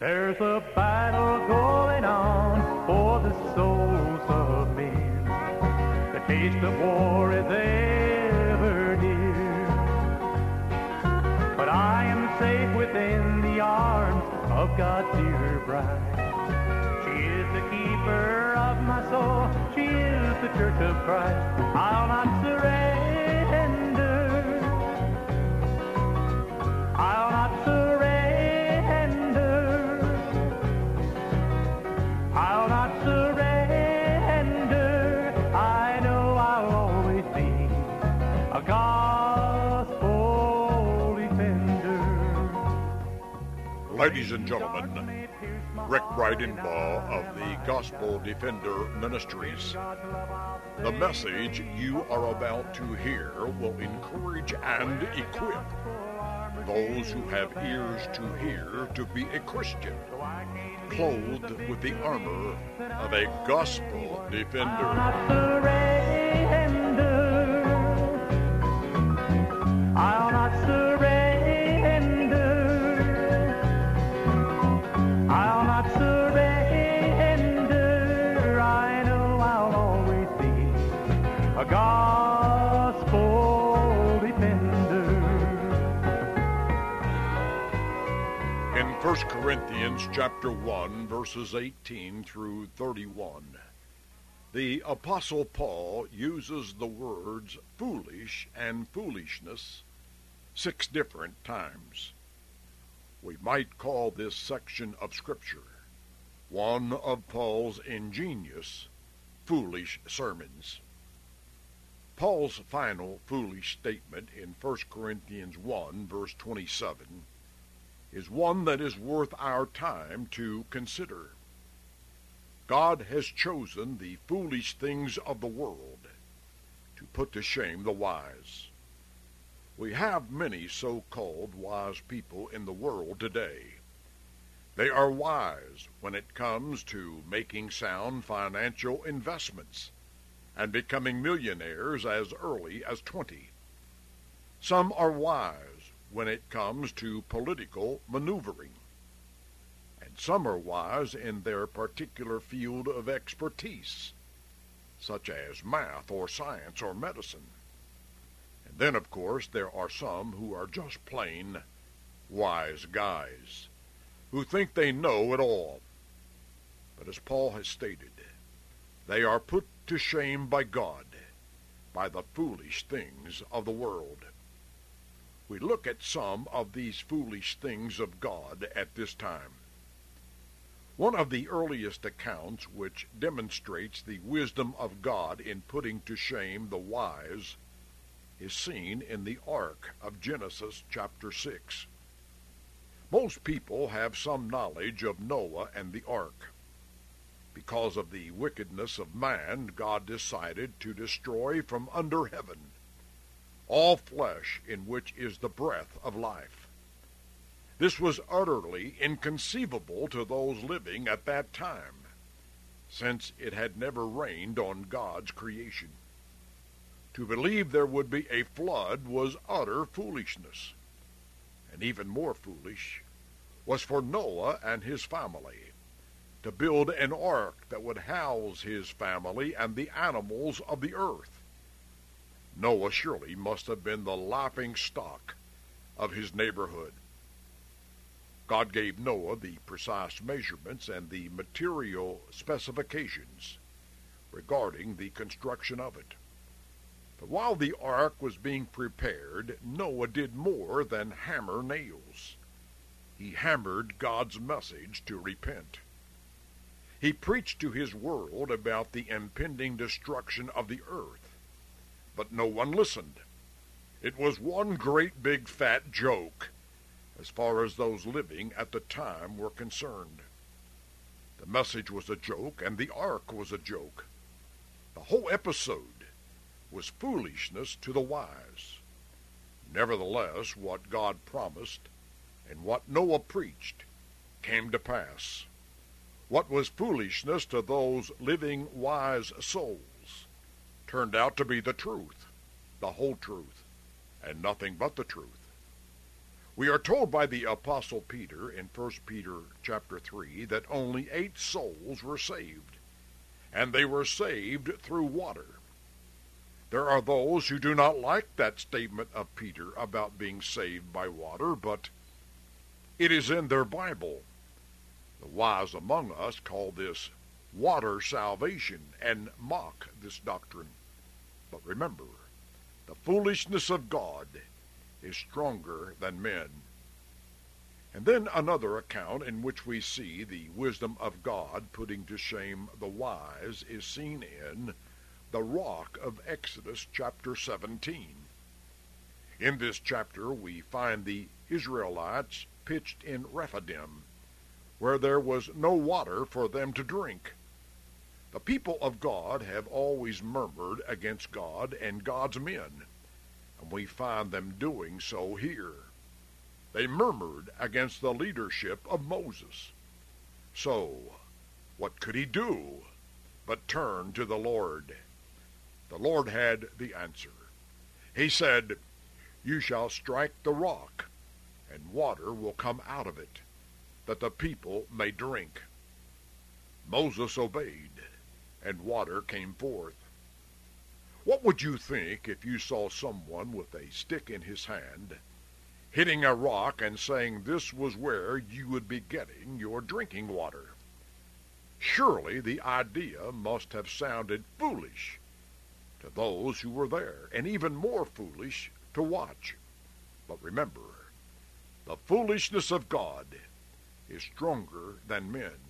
There's a battle going on for the souls of men. The taste of war is ever near. But I am safe within the arms of God's dear bride. She is the keeper of my soul. She is the church of Christ. I'll Ladies and gentlemen, Rick Bridenbaugh of the Gospel Defender Ministries. The message you are about to hear will encourage and equip those who have ears to hear to be a Christian, clothed with the armor of a gospel defender. 1 Corinthians chapter 1 verses 18 through 31, the apostle Paul uses the words foolish and foolishness six different times. We might call this section of scripture one of Paul's ingenious foolish sermons. Paul's final foolish statement in 1 Corinthians 1 verse 27 is one that is worth our time to consider. God has chosen the foolish things of the world to put to shame the wise. We have many so-called wise people in the world today. They are wise when it comes to making sound financial investments and becoming millionaires as early as 20. Some are wise when it comes to political maneuvering. And some are wise in their particular field of expertise, such as math or science or medicine. And then, of course, there are some who are just plain wise guys, who think they know it all. But as Paul has stated, they are put to shame by God by the foolish things of the world. We look at some of these foolish things of God at this time. One of the earliest accounts which demonstrates the wisdom of God in putting to shame the wise is seen in the ark of Genesis chapter 6. Most people have some knowledge of Noah and the ark. Because of the wickedness of man, God decided to destroy from under heaven all flesh in which is the breath of life. This was utterly inconceivable to those living at that time, since it had never rained on God's creation. To believe there would be a flood was utter foolishness. And even more foolish was for Noah and his family to build an ark that would house his family and the animals of the earth. Noah surely must have been the laughing stock of his neighborhood. God gave Noah the precise measurements and the material specifications regarding the construction of it. But while the ark was being prepared, Noah did more than hammer nails. He hammered God's message to repent. He preached to his world about the impending destruction of the earth, but no one listened. It was one great big fat joke as far as those living at the time were concerned. The message was a joke, and the ark was a joke. The whole episode was foolishness to the wise. Nevertheless, what God promised and what Noah preached came to pass. What was foolishness to those living wise souls turned out to be the truth, the whole truth, and nothing but the truth. We are told by the apostle Peter in 1 Peter chapter 3 that only 8 souls were saved, and they were saved through water. There are those who do not like that statement of Peter about being saved by water, but it is in their Bible. The wise among us call this water salvation and mock this doctrine. But remember, the foolishness of God is stronger than men. And then another account in which we see the wisdom of God putting to shame the wise is seen in the rock of Exodus chapter 17. In this chapter we find the Israelites pitched in Rephidim, where there was no water for them to drink. The people of God have always murmured against God and God's men, and we find them doing so here. They murmured against the leadership of Moses. So, what could he do but turn to the Lord? The Lord had the answer. He said, You shall strike the rock, and water will come out of it, that the people may drink. Moses obeyed, and water came forth. What would you think if you saw someone with a stick in his hand, hitting a rock and saying this was where you would be getting your drinking water? Surely the idea must have sounded foolish to those who were there, and even more foolish to watch. But remember, the foolishness of God is stronger than men.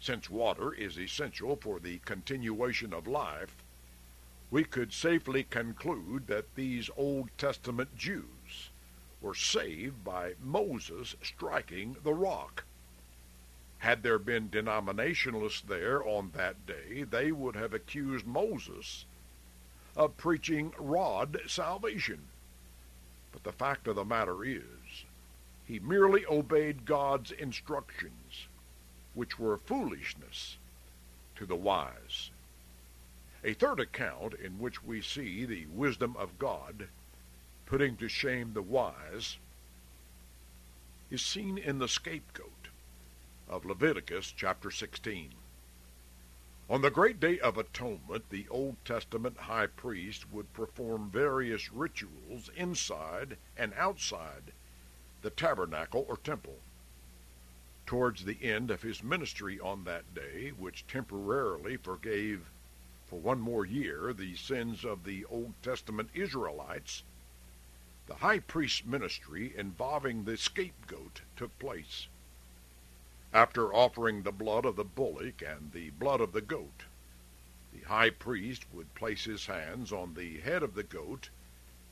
Since water is essential for the continuation of life, we could safely conclude that these Old Testament Jews were saved by Moses striking the rock. Had there been denominationalists there on that day, they would have accused Moses of preaching rod salvation. But the fact of the matter is, he merely obeyed God's instructions, which were foolishness to the wise. A third account in which we see the wisdom of God putting to shame the wise is seen in the scapegoat of Leviticus chapter 16. On the great day of atonement, the Old Testament high priest would perform various rituals inside and outside the tabernacle or temple. Towards the end of his ministry on that day, which temporarily forgave for one more year the sins of the Old Testament Israelites, the high priest's ministry involving the scapegoat took place. After offering the blood of the bullock and the blood of the goat, the high priest would place his hands on the head of the goat,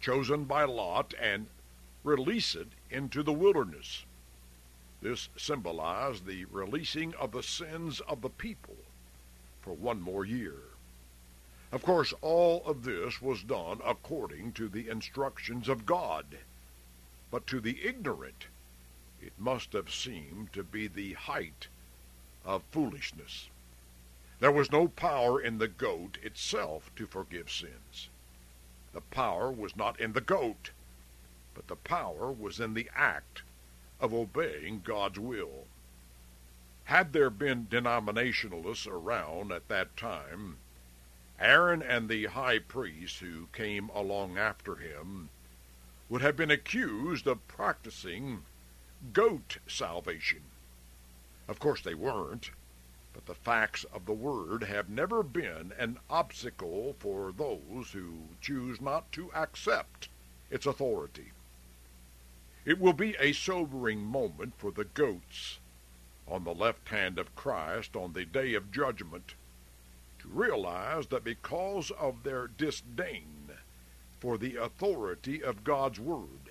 chosen by lot, and release it into the wilderness. This symbolized the releasing of the sins of the people for one more year. Of course, all of this was done according to the instructions of God. But to the ignorant, it must have seemed to be the height of foolishness. There was no power in the goat itself to forgive sins. The power was not in the goat, but the power was in the act of obeying God's will. Had there been denominationalists around at that time, Aaron and the high priest who came along after him would have been accused of practicing goat salvation. Of course, they weren't, but the facts of the Word have never been an obstacle for those who choose not to accept its authority. It will be a sobering moment for the goats on the left hand of Christ on the day of judgment to realize that because of their disdain for the authority of God's Word,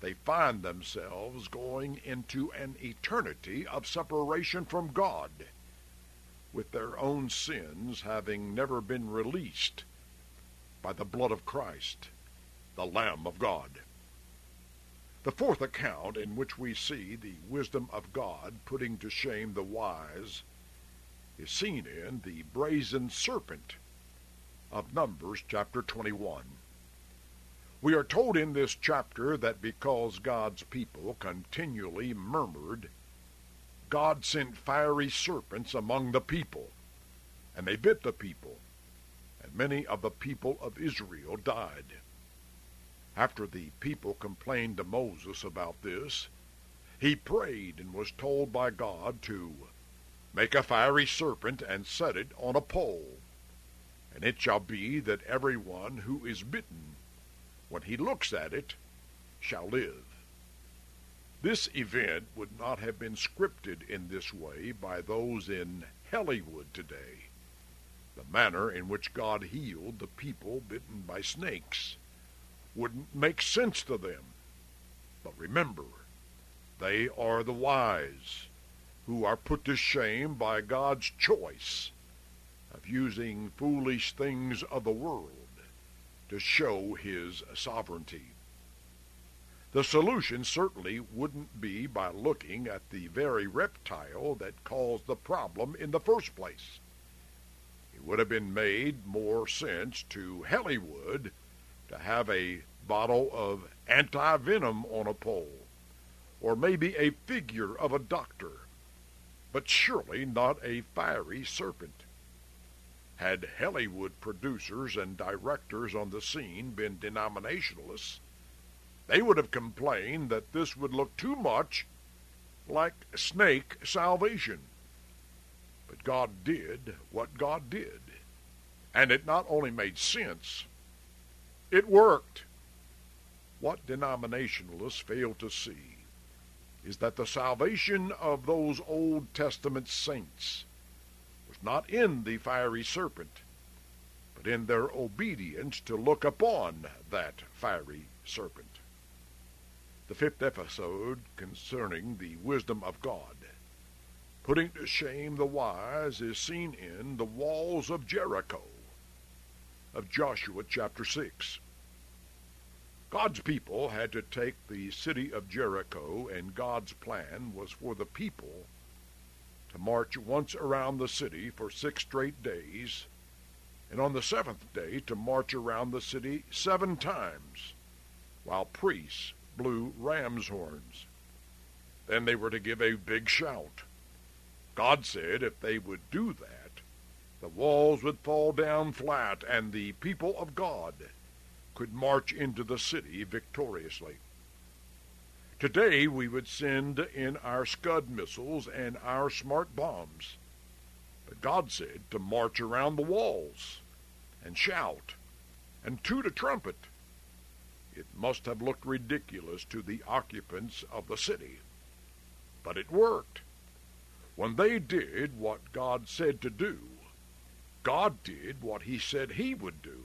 they find themselves going into an eternity of separation from God, with their own sins having never been released by the blood of Christ, the Lamb of God. The fourth account in which we see the wisdom of God putting to shame the wise is seen in the brazen serpent of Numbers chapter 21. We are told in this chapter that because God's people continually murmured, God sent fiery serpents among the people, and they bit the people, and many of the people of Israel died. After the people complained to Moses about this, he prayed and was told by God to make a fiery serpent and set it on a pole. And it shall be that every one who is bitten when he looks at it, shall live. This event would not have been scripted in this way by those in Hollywood today. The manner in which God healed the people bitten by snakes wouldn't make sense to them. But remember, they are the wise who are put to shame by God's choice of using foolish things of the world to show his sovereignty. The solution certainly wouldn't be by looking at the very reptile that caused the problem in the first place. It would have been made more sense to Hollywood to have a bottle of anti-venom on a pole, or maybe a figure of a doctor, but surely not a fiery serpent. Had Hollywood producers and directors on the scene been denominationalists, they would have complained that this would look too much like snake salvation. But God did what God did. And it not only made sense, it worked. What denominationalists fail to see is that the salvation of those Old Testament saints was not in the fiery serpent, but in their obedience to look upon that fiery serpent. The fifth episode concerning the wisdom of God, putting to shame the wise, is seen in the walls of Jericho of Joshua chapter 6. God's people had to take the city of Jericho, and God's plan was for the people to march once around the city for six straight days, and on the seventh day to march around the city seven times, while priests blew ram's horns. Then they were to give a big shout. God said if they would do that, the walls would fall down flat, and the people of God could march into the city victoriously. Today we would send in our Scud missiles and our smart bombs. But God said to march around the walls and shout and toot a trumpet. It must have looked ridiculous to the occupants of the city. But it worked. When they did what God said to do, God did what he said he would do.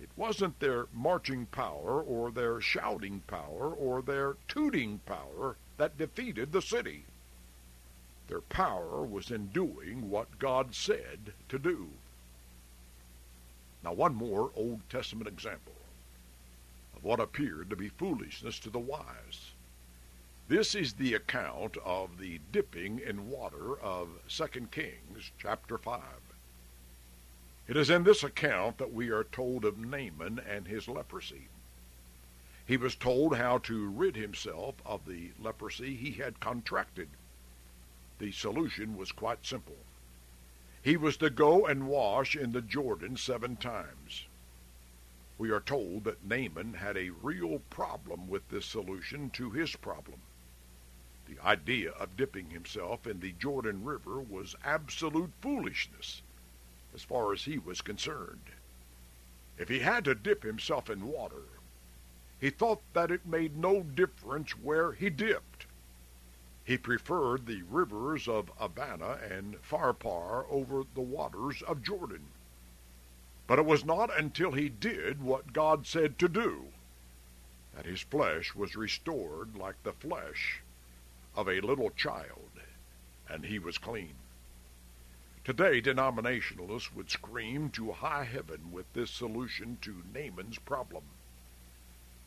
It wasn't their marching power or their shouting power or their tooting power that defeated the city. Their power was in doing what God said to do. Now, one more Old Testament example of what appeared to be foolishness to the wise. This is the account of the dipping in water of 2 Kings chapter 5. It is in this account that we are told of Naaman and his leprosy. He was told how to rid himself of the leprosy he had contracted. The solution was quite simple. He was to go and wash in the Jordan seven times. We are told that Naaman had a real problem with this solution to his problem. The idea of dipping himself in the Jordan River was absolute foolishness as far as he was concerned. If he had to dip himself in water, he thought that it made no difference where he dipped. He preferred the rivers of Abana and Pharpar over the waters of Jordan. But it was not until he did what God said to do that his flesh was restored like the flesh of a little child, and he was clean. Today, denominationalists would scream to high heaven with this solution to Naaman's problem.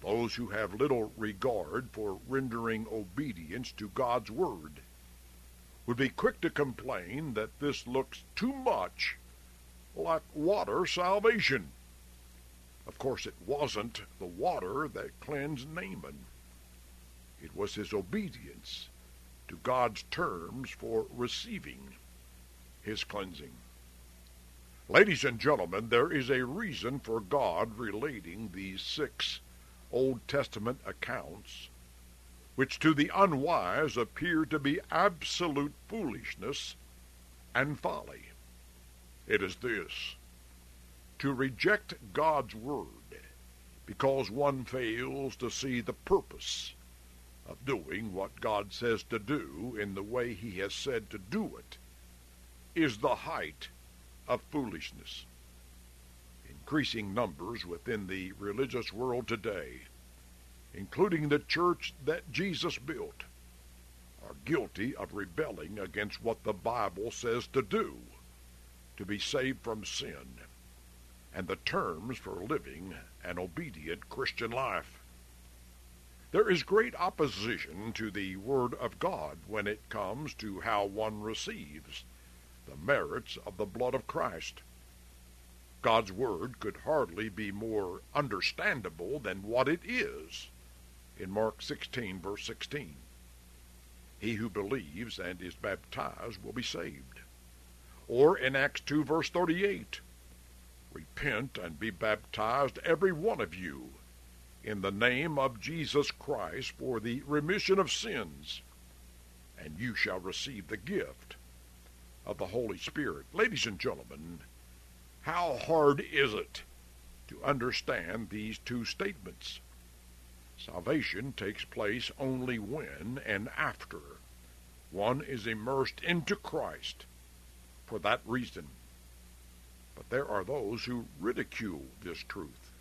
Those who have little regard for rendering obedience to God's word would be quick to complain that this looks too much like water salvation. Of course, it wasn't the water that cleansed Naaman. It was his obedience to God's terms for receiving his cleansing. Ladies and gentlemen, there is a reason for God relating these six Old Testament accounts, which to the unwise appear to be absolute foolishness and folly. It is this to reject God's Word because one fails to see the purpose of doing what God says to do in the way He has said to do it is the height of foolishness. Increasing numbers within the religious world today, including the church that Jesus built, are guilty of rebelling against what the Bible says to do to be saved from sin and the terms for living an obedient Christian life. There is great opposition to the Word of God when it comes to how one receives the merits of the blood of Christ. God's Word could hardly be more understandable than what it is in Mark 16, verse 16. He who believes and is baptized will be saved. Or in Acts 2, verse 38, Repent and be baptized, every one of you, in the name of Jesus Christ for the remission of sins, and you shall receive the gift of the Holy Spirit. Ladies and gentlemen, how hard is it to understand these two statements? Salvation takes place only when and after one is immersed into Christ for that reason. But there are those who ridicule this truth.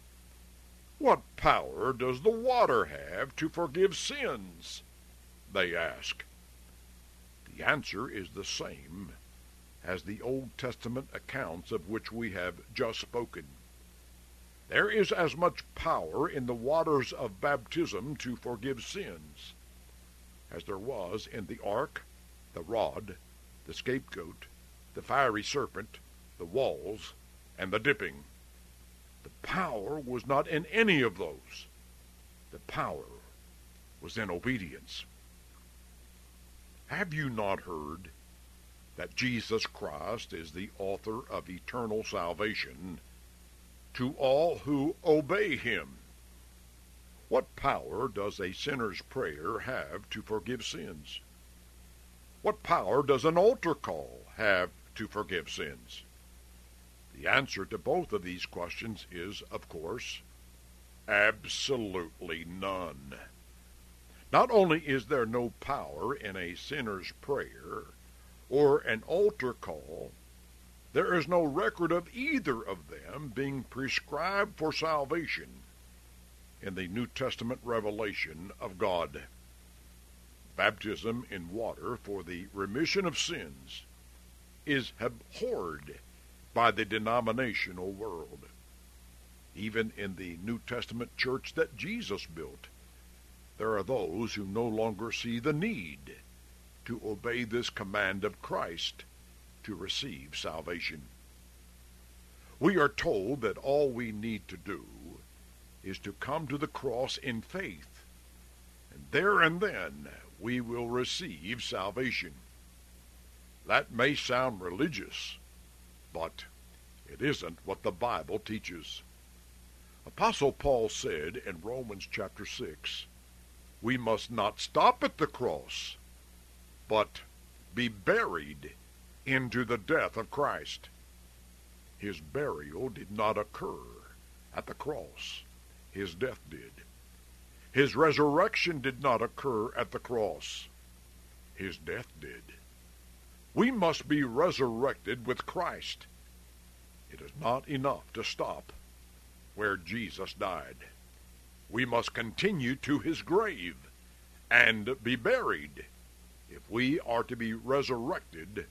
What power does the water have to forgive sins? They ask. The answer is the same as the Old Testament accounts of which we have just spoken. There is as much power in the waters of baptism to forgive sins as there was in the ark, the rod, the scapegoat, the fiery serpent, the walls, and the dipping. The power was not in any of those. The power was in obedience. Have you not heard that Jesus Christ is the author of eternal salvation to all who obey him? What power does a sinner's prayer have to forgive sins? What power does an altar call have to forgive sins? The answer to both of these questions is, of course, absolutely none. Not only is there no power in a sinner's prayer or an altar call, there is no record of either of them being prescribed for salvation in the New Testament revelation of God. Baptism in water for the remission of sins is abhorred by the denominational world. Even in the New Testament church that Jesus built, there are those who no longer see the need to obey this command of Christ to receive salvation. We are told that all we need to do is to come to the cross in faith, and there and then we will receive salvation. That may sound religious, but it isn't what the Bible teaches. Apostle Paul said in Romans chapter 6, we must not stop at the cross, but be buried into the death of Christ. His burial did not occur at the cross. His death did. His resurrection did not occur at the cross. His death did. We must be resurrected with Christ. It is not enough to stop where Jesus died. we must continue to his grave and be buried if we are to be resurrected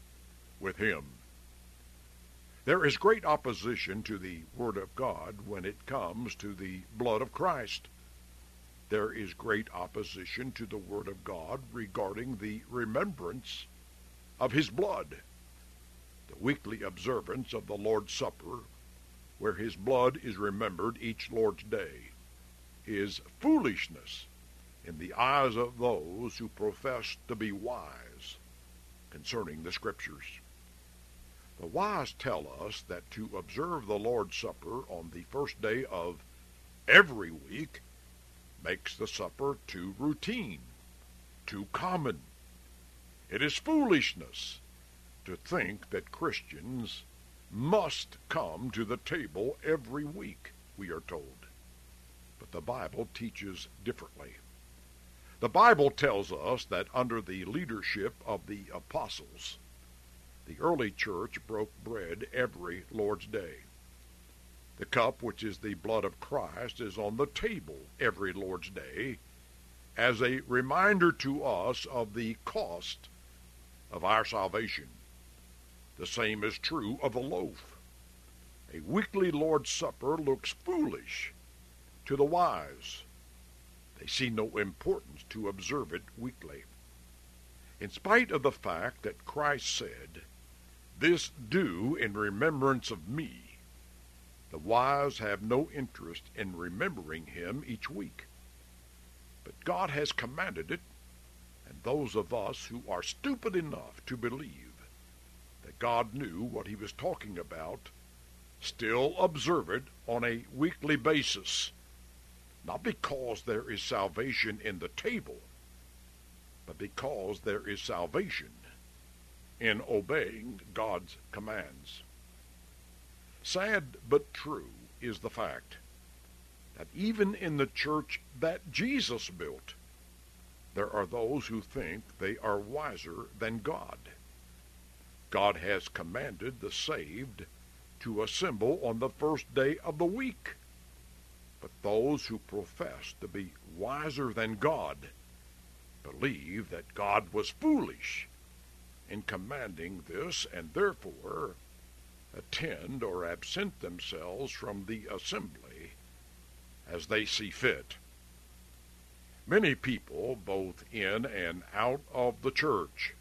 with him. There is great opposition to the Word of God when it comes to the blood of Christ. There is great opposition to the Word of God regarding the remembrance of His blood. The weekly observance of the Lord's Supper, where His blood is remembered each Lord's day, is foolishness in the eyes of those who profess to be wise concerning the Scriptures. The wise tell us that to observe the Lord's Supper on the first day of every week makes the supper too routine, too common. It is foolishness to think that Christians must come to the table every week, we are told. But the Bible teaches differently. The Bible tells us that under the leadership of the apostles, the early church broke bread every Lord's day. The cup, which is the blood of Christ, is on the table every Lord's day as a reminder to us of the cost of our salvation. The same is true of the loaf. A weekly Lord's Supper looks foolish to the wise they see no importance to observe it weekly. In spite of the fact that Christ said, This do in remembrance of me, the wise have no interest in remembering him each week. But God has commanded it, and those of us who are stupid enough to believe that God knew what he was talking about still observe it on a weekly basis not because there is salvation in the table, but because there is salvation in obeying God's commands. Sad but true is the fact that even in the church that Jesus built, there are those who think they are wiser than God. God has commanded the saved to assemble on the first day of the week. But those who profess to be wiser than God believe that God was foolish in commanding this and therefore attend or absent themselves from the assembly as they see fit. Many people, both in and out of the church,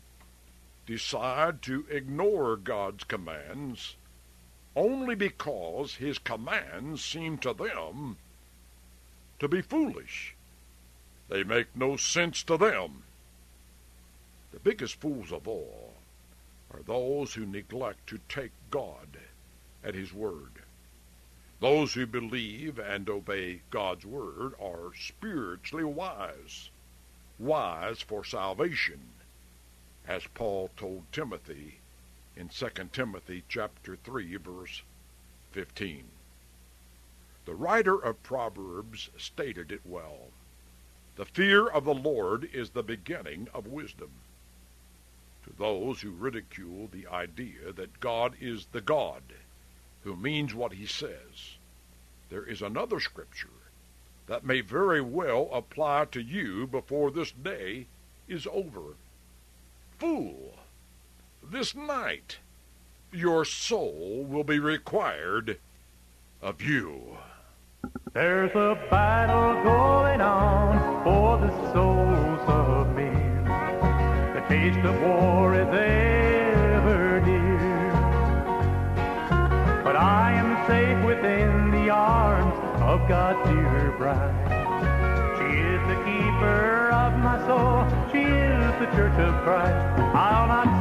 decide to ignore God's commands only because his commands seem to them to be foolish. They make no sense to them. The biggest fools of all are those who neglect to take God at His word. Those who believe and obey God's word are spiritually wise, wise for salvation, as Paul told Timothy in 2 Timothy chapter 3 verse 15. The writer of Proverbs stated it well. The fear of the Lord is the beginning of wisdom. To those who ridicule the idea that God is the God who means what he says, there is another scripture that may very well apply to you before this day is over. Fool, this night your soul will be required of you. There's a battle going on for the souls of men. The taste of war is ever near. But I am safe within the arms of God's dear bride. She is the keeper of my soul. She is the church of Christ. I'll not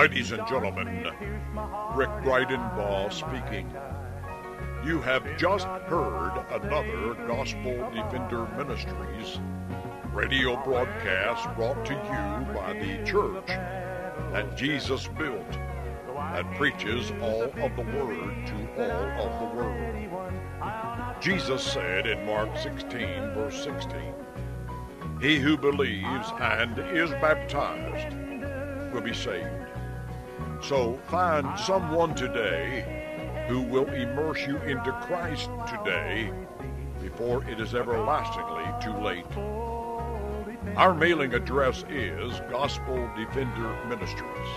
Ladies and gentlemen, Rick Breidenbaugh speaking. You have just heard another Gospel Defender Ministries radio broadcast brought to you by the church that Jesus built. that preaches all of the word to all of the world. Jesus said in Mark 16, verse 16, He who believes and is baptized will be saved. So find someone today who will immerse you into Christ today before it is everlastingly too late. Our mailing address is Gospel Defender Ministries,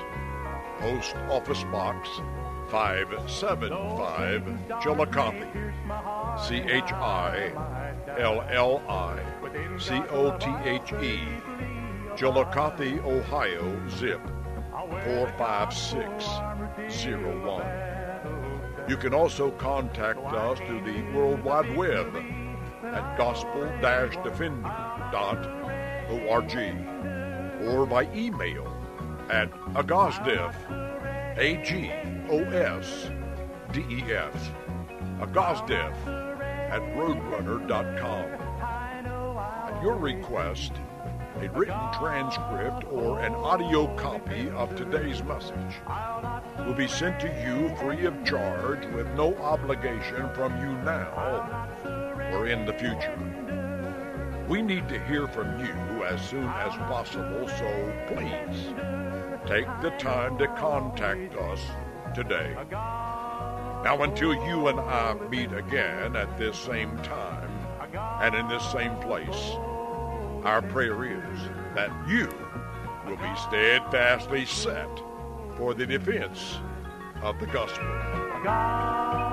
Post Office Box 575, Chillicothe, C H I L L I C O T H E, Chillicothe, Ohio, zip 45601. You can also contact us through the World Wide Web at gospel-defender.org or by email at agosdef, A-G-O-S-D-E-F, agosdef at roadrunner.com. At your request, a written transcript or an audio copy of today's message will be sent to you free of charge with no obligation from you now or in the future. We need to hear from you as soon as possible, so please take the time to contact us today. Now, until you and I meet again at this same time and in this same place, our prayer is that you will be steadfastly set for the defense of the gospel.